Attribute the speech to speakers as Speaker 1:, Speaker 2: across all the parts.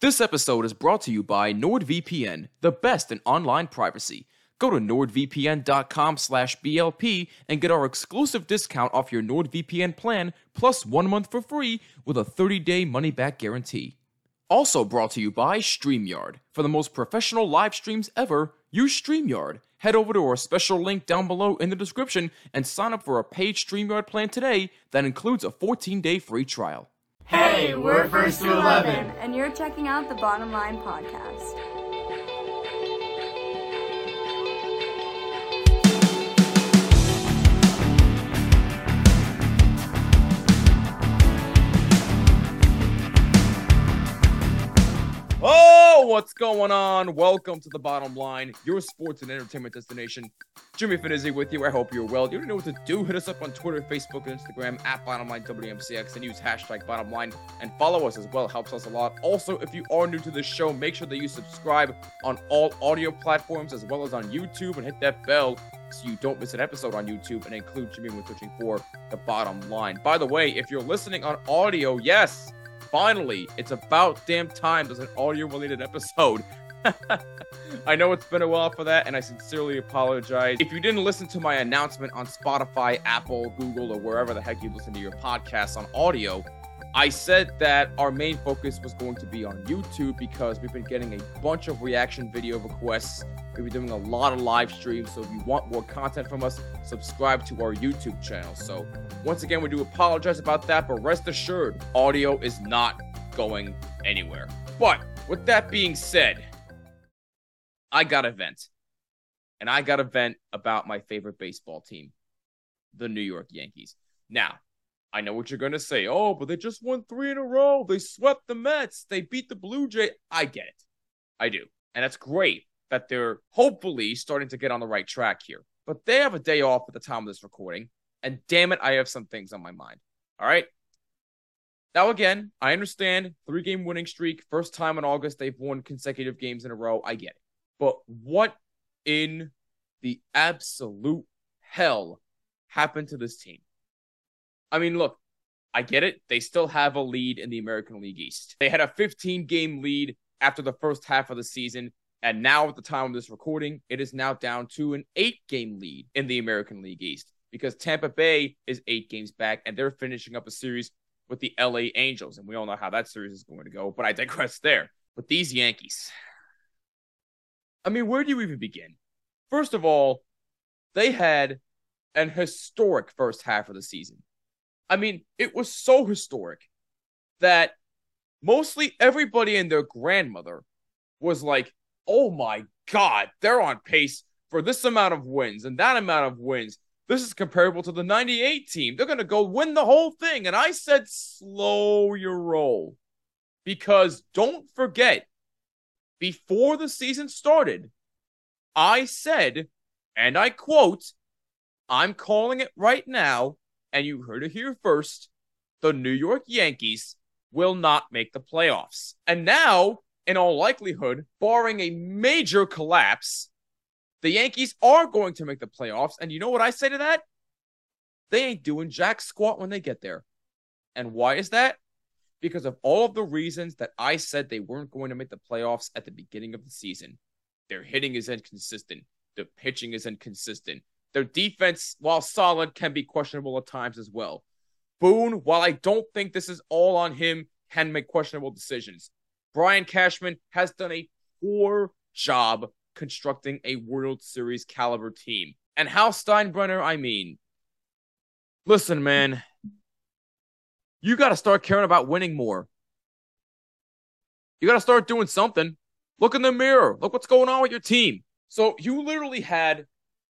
Speaker 1: This episode is brought to you by NordVPN, the best in online privacy. Go to nordvpn.com slash BLP and get our exclusive discount off your NordVPN plan plus one month for free with a 30-day money-back guarantee. Also brought to you by StreamYard. For the most professional live streams ever, use StreamYard. Head over to our special link down below in the description and sign up for a paid StreamYard plan today that includes a 14-day free trial.
Speaker 2: Hey, we're First to 11.
Speaker 3: and you're checking out the Bottom Line Podcast.
Speaker 1: What's going on? Welcome to the bottom line, your sports and entertainment destination. Jimmy Finizzi with you. I hope you're well. You don't know what to do. Hit us up on Twitter, Facebook, and Instagram at Bottomline WMCX and use hashtag Bottomline and follow us as well. It helps us a lot. Also, if you are new to the show, make sure that you subscribe on all audio platforms as well as on YouTube and hit that bell so you don't miss an episode on YouTube and include Jimmy when searching for the bottom line. By the way, if you're listening on audio, yes, finally, it's about damn time there's an audio related episode. I know it's been a while for that, and I sincerely apologize. If you didn't listen to my announcement on Spotify, Apple, Google, or wherever the heck you listen to your podcasts on audio, I said that our main focus was going to be on YouTube because we've been getting a bunch of reaction video requests. We've been doing a lot of live streams, so if you want more content from us, subscribe to our YouTube channel. So, once again, we do apologize about that, but rest assured, audio is not going anywhere. But with that being said, I got a vent. And I got a vent about my favorite baseball team, the New York Yankees. Now, I know what you're going to say. Oh, but they just won three in a row. They swept the Mets. They beat the Blue Jay. I get it. I do. And that's great that they're hopefully starting to get on the right track here. But they have a day off at the time of this recording. And damn it, I have some things on my mind. All right. Now, again, I understand three game winning streak. First time in August they've won consecutive games in a row. I get it. But what in the absolute hell happened to this team? I mean, look, I get it. They still have a lead in the American League East. They had a 15 game lead after the first half of the season. And now, at the time of this recording, it is now down to an eight game lead in the American League East because Tampa Bay is eight games back and they're finishing up a series with the LA Angels. And we all know how that series is going to go, but I digress there. But these Yankees, I mean, where do you even begin? First of all, they had an historic first half of the season. I mean, it was so historic that mostly everybody and their grandmother was like, oh my God, they're on pace for this amount of wins and that amount of wins. This is comparable to the 98 team. They're going to go win the whole thing. And I said, slow your roll. Because don't forget, before the season started, I said, and I quote, I'm calling it right now, and you heard it here first the New York Yankees will not make the playoffs. And now, in all likelihood, barring a major collapse, the Yankees are going to make the playoffs. And you know what I say to that? They ain't doing jack squat when they get there. And why is that? Because of all of the reasons that I said they weren't going to make the playoffs at the beginning of the season. Their hitting is inconsistent. The pitching is inconsistent. Their defense, while solid, can be questionable at times as well. Boone, while I don't think this is all on him, can make questionable decisions. Brian Cashman has done a poor job constructing a World Series caliber team. And Hal Steinbrenner, I mean, listen, man, you got to start caring about winning more. You got to start doing something. Look in the mirror. Look what's going on with your team. So you literally had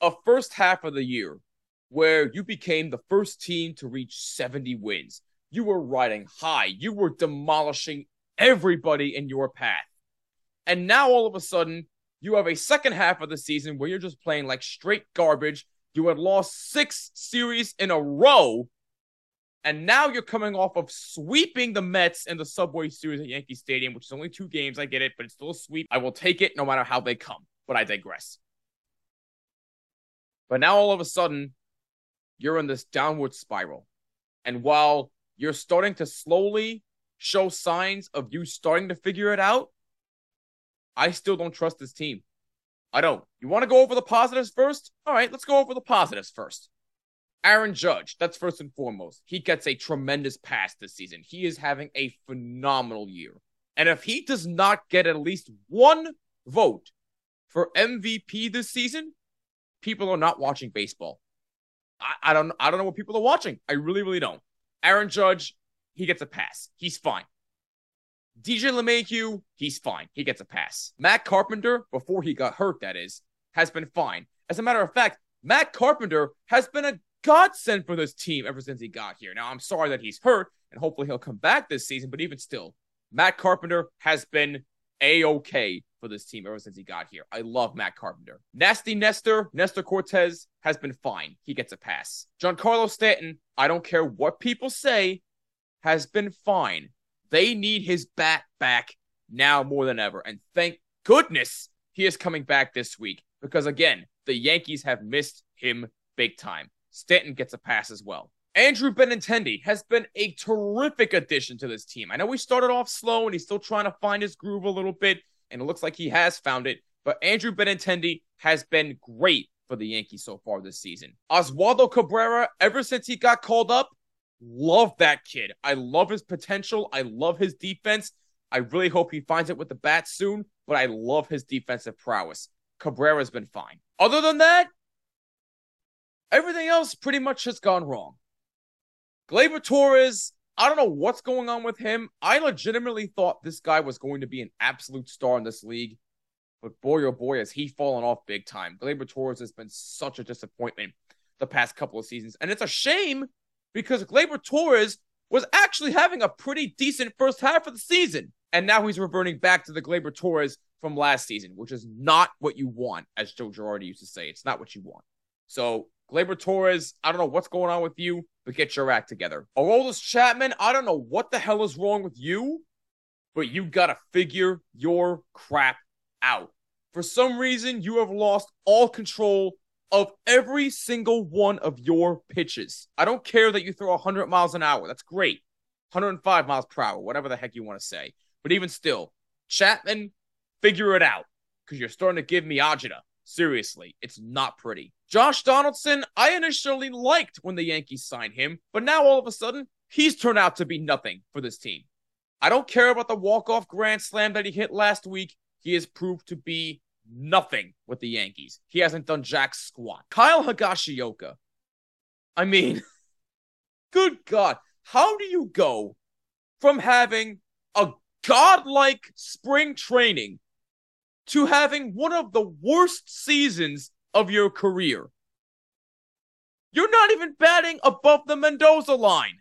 Speaker 1: a first half of the year where you became the first team to reach 70 wins. You were riding high. You were demolishing everybody in your path. And now all of a sudden, you have a second half of the season where you're just playing like straight garbage. You had lost six series in a row. And now you're coming off of sweeping the Mets in the Subway Series at Yankee Stadium, which is only two games. I get it, but it's still a sweep. I will take it no matter how they come. But I digress. But now all of a sudden, you're in this downward spiral. And while you're starting to slowly show signs of you starting to figure it out, I still don't trust this team. I don't. You want to go over the positives first? All right, let's go over the positives first. Aaron Judge, that's first and foremost. He gets a tremendous pass this season. He is having a phenomenal year. And if he does not get at least one vote for MVP this season, people are not watching baseball. I, I don't I don't know what people are watching. I really, really don't. Aaron Judge, he gets a pass. He's fine. DJ LeMahieu, he's fine. He gets a pass. Matt Carpenter, before he got hurt, that is, has been fine. As a matter of fact, Matt Carpenter has been a godsend for this team ever since he got here. Now, I'm sorry that he's hurt, and hopefully he'll come back this season, but even still, Matt Carpenter has been a okay for this team ever since he got here. I love Matt Carpenter. Nasty Nestor, Nestor Cortes has been fine. He gets a pass. Giancarlo Stanton, I don't care what people say, has been fine. They need his bat back now more than ever. And thank goodness he is coming back this week because, again, the Yankees have missed him big time. Stanton gets a pass as well. Andrew Benintendi has been a terrific addition to this team. I know we started off slow and he's still trying to find his groove a little bit, and it looks like he has found it. But Andrew Benintendi has been great for the Yankees so far this season. Oswaldo Cabrera, ever since he got called up, love that kid. I love his potential. I love his defense. I really hope he finds it with the bat soon, but I love his defensive prowess. Cabrera's been fine. Other than that, everything else pretty much has gone wrong. Gleyber Torres, I don't know what's going on with him. I legitimately thought this guy was going to be an absolute star in this league. But boy, oh boy, has he fallen off big time. Gleyber Torres has been such a disappointment the past couple of seasons. And it's a shame because Gleyber Torres was actually having a pretty decent first half of the season. And now he's reverting back to the Gleyber Torres from last season, which is not what you want, as Joe Girardi used to say. It's not what you want. So, Gleyber Torres, I don't know what's going on with you but get your act together. Aroldis Chapman, I don't know what the hell is wrong with you, but you gotta figure your crap out. For some reason, you have lost all control of every single one of your pitches. I don't care that you throw 100 miles an hour. That's great. 105 miles per hour, whatever the heck you want to say. But even still, Chapman, figure it out because you're starting to give me agita. Seriously, it's not pretty. Josh Donaldson, I initially liked when the Yankees signed him, but now all of a sudden, he's turned out to be nothing for this team. I don't care about the walk-off grand slam that he hit last week. He has proved to be nothing with the Yankees. He hasn't done jack squat. Kyle Higashioka. I mean, good God. How do you go from having a godlike spring training to having one of the worst seasons of your career. You're not even batting above the Mendoza line.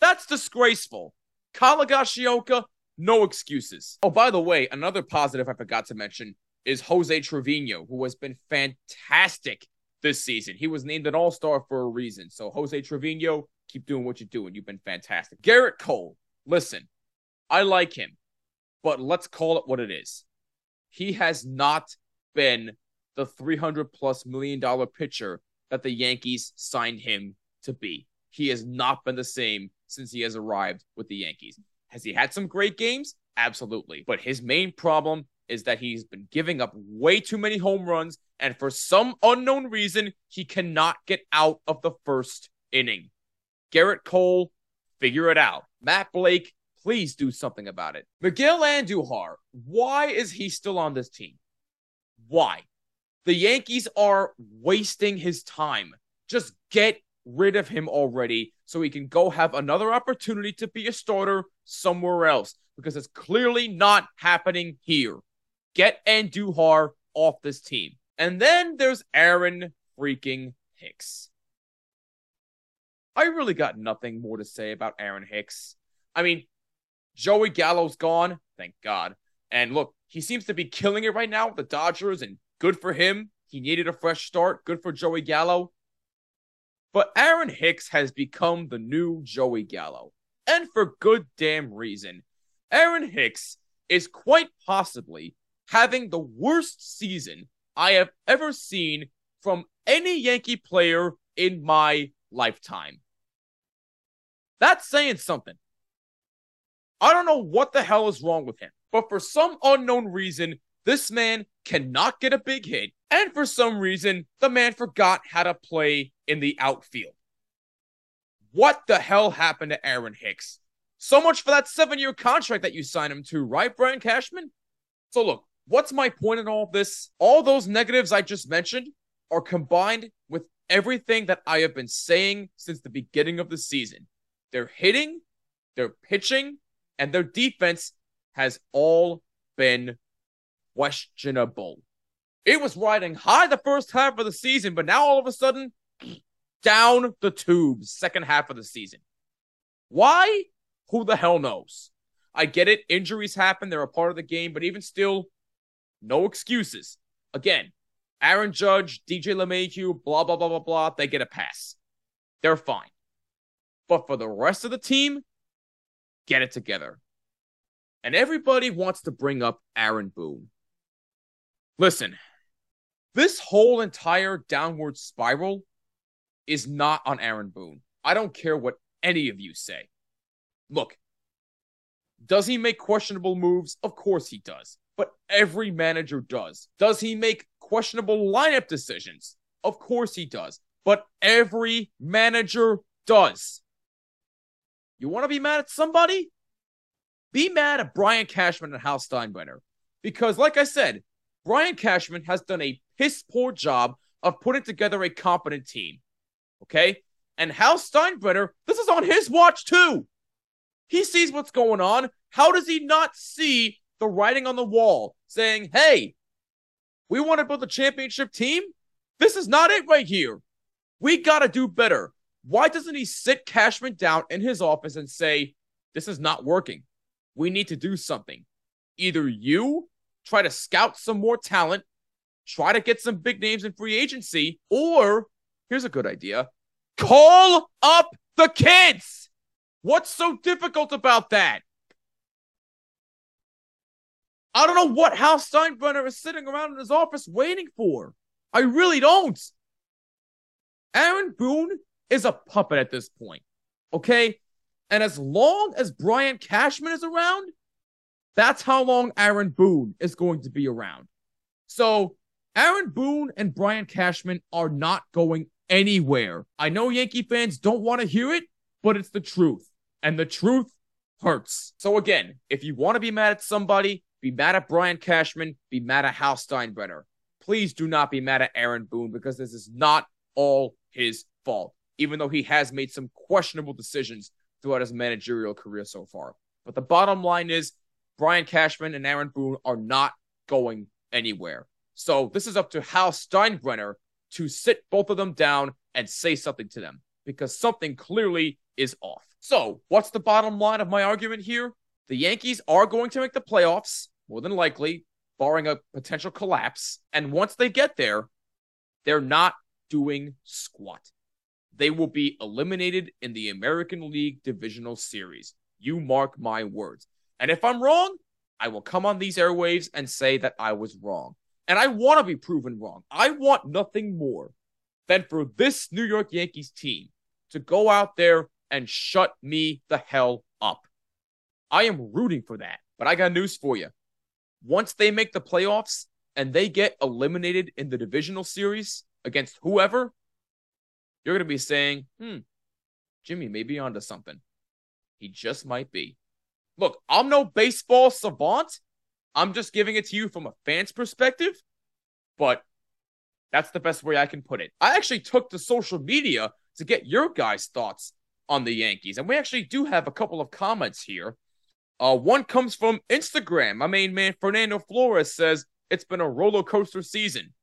Speaker 1: That's disgraceful. Kyle Higashioka, no excuses. Oh, by the way, another positive I forgot to mention is Jose Trevino, who has been fantastic this season. He was named an all star for a reason. So, Jose Trevino, keep doing what you're doing. You've been fantastic. Gerrit Cole, listen, I like him, but let's call it what it is. He has not been the 300 plus million dollar pitcher that the Yankees signed him to be. He has not been the same since he has arrived with the Yankees. Has he had some great games? Absolutely. But his main problem is that he's been giving up way too many home runs, and for some unknown reason, he cannot get out of the first inning. Gerrit Cole, figure it out. Matt Blake, please do something about it. Miguel Andujar, why is he still on this team? Why? The Yankees are wasting his time. Just get rid of him already so he can go have another opportunity to be a starter somewhere else because it's clearly not happening here. Get Andujar off this team. And then there's Aaron freaking Hicks. I really got nothing more to say about Aaron Hicks. I mean, Joey Gallo's gone, thank God. And look, he seems to be killing it right now with the Dodgers and Good for him. He needed a fresh start. Good for Joey Gallo. But Aaron Hicks has become the new Joey Gallo. And for good damn reason. Aaron Hicks is quite possibly having the worst season I have ever seen from any Yankee player in my lifetime. That's saying something. I don't know what the hell is wrong with him, but for some unknown reason, this man cannot get a big hit. And for some reason, the man forgot how to play in the outfield. What the hell happened to Aaron Hicks? So much for that seven year contract that you signed him to, right, Brian Cashman? So, look, what's my point in all this? All those negatives I just mentioned are combined with everything that I have been saying since the beginning of the season. They're hitting, they're pitching, and their defense has all been questionable. It was riding high the first half of the season, but now all of a sudden, down the tubes, second half of the season. Why? Who the hell knows? I get it. Injuries happen. They're a part of the game, but even still, no excuses. Again, Aaron Judge, DJ LeMahieu, blah, blah, blah, blah, blah, they get a pass. They're fine. But for the rest of the team, get it together. And everybody wants to bring up Aaron Boone. Listen, this whole entire downward spiral is not on Aaron Boone. I don't care what any of you say. Look, does he make questionable moves? Of course he does. But every manager does. Does he make questionable lineup decisions? Of course he does. But every manager does. You want to be mad at somebody? Be mad at Brian Cashman and Hal Steinbrenner. Because, like I said, Brian Cashman has done a piss poor job of putting together a competent team. Okay? And Hal Steinbrenner, this is on his watch too. He sees what's going on. How does he not see the writing on the wall saying, hey, we want to build a championship team? This is not it right here. We got to do better. Why doesn't he sit Cashman down in his office and say, This is not working? We need to do something. Either you try to scout some more talent, try to get some big names in free agency, or here's a good idea call up the kids. What's so difficult about that? I don't know what Hal Steinbrenner is sitting around in his office waiting for. I really don't. Aaron Boone is a puppet at this point. Okay? And as long as Brian Cashman is around, that's how long Aaron Boone is going to be around. So, Aaron Boone and Brian Cashman are not going anywhere. I know Yankee fans don't want to hear it, but it's the truth. And the truth hurts. So, again, if you want to be mad at somebody, be mad at Brian Cashman, be mad at Hal Steinbrenner. Please do not be mad at Aaron Boone because this is not all his fault even though he has made some questionable decisions throughout his managerial career so far. But the bottom line is Brian Cashman and Aaron Boone are not going anywhere. So this is up to Hal Steinbrenner to sit both of them down and say something to them because something clearly is off. So, what's the bottom line of my argument here? The Yankees are going to make the playoffs, more than likely, barring a potential collapse. And once they get there, they're not doing squat they will be eliminated in the American League Divisional Series. You mark my words. And if I'm wrong, I will come on these airwaves and say that I was wrong. And I want to be proven wrong. I want nothing more than for this New York Yankees team to go out there and shut me the hell up. I am rooting for that. But I got news for you. Once they make the playoffs and they get eliminated in the divisional series against whoever, you're going to be saying, hmm, Jimmy may be onto something. He just might be. Look, I'm no baseball savant. I'm just giving it to you from a fan's perspective, but that's the best way I can put it. I actually took to social media to get your guys' thoughts on the Yankees, and we actually do have a couple of comments here. Uh, one comes from Instagram. My main man Fernando Flores says it's been a roller coaster season.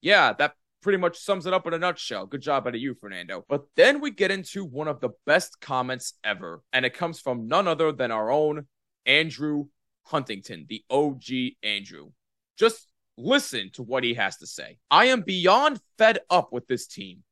Speaker 1: Yeah, that pretty much sums it up in a nutshell. Good job out of you, Fernando. But then we get into one of the best comments ever, and it comes from none other than our own Andrew Huntington, the OG Andrew. Just listen to what he has to say. I am beyond fed up with this team.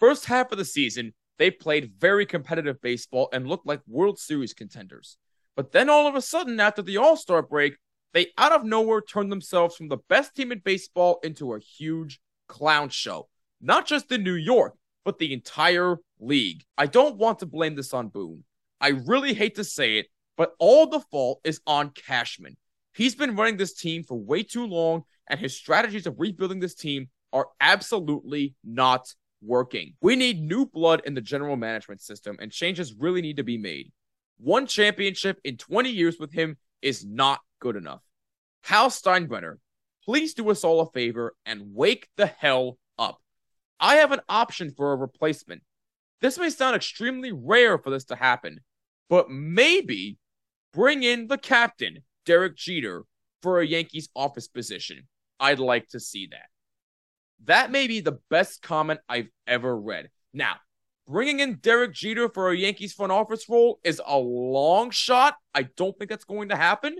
Speaker 1: First half of the season, they played very competitive baseball and looked like World Series contenders. But then all of a sudden, after the All Star break, they out of nowhere turned themselves from the best team in baseball into a huge clown show, not just in New York, but the entire league. I don't want to blame this on Boone. I really hate to say it, but all the fault is on Cashman. He's been running this team for way too long, and his strategies of rebuilding this team are absolutely not working. We need new blood in the general management system, and changes really need to be made. One championship in 20 years with him is not good enough. Hal Steinbrenner, please do us all a favor and wake the hell up. I have an option for a replacement. This may sound extremely rare for this to happen, but maybe bring in the captain, Derek Jeter, for a Yankees office position. I'd like to see that. That may be the best comment I've ever read. Now, bringing in Derek Jeter for a Yankees front office role is a long shot. I don't think that's going to happen,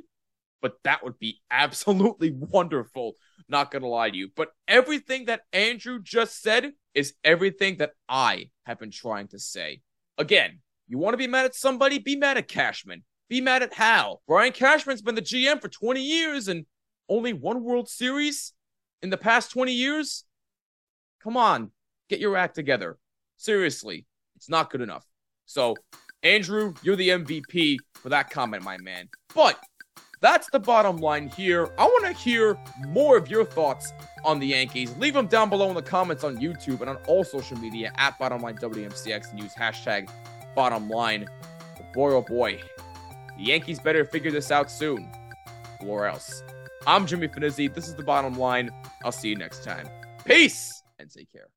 Speaker 1: but that would be absolutely wonderful. Not gonna lie to you. But everything that Andrew just said is everything that I have been trying to say. Again, you want to be mad at somebody? Be mad at Cashman. Be mad at Hal. Brian Cashman's been the GM for 20 years and only one World Series in the past 20 years. Come on, get your act together. Seriously, it's not good enough. So, Andrew, you're the MVP for that comment, my man. But that's the bottom line here. I want to hear more of your thoughts on the Yankees. Leave them down below in the comments on YouTube and on all social media at Bottomline WMCX and use hashtag Bottom Line. boy, oh boy, the Yankees better figure this out soon, or else. I'm Jimmy Finizzi. This is the bottom line. I'll see you next time. Peace and take care.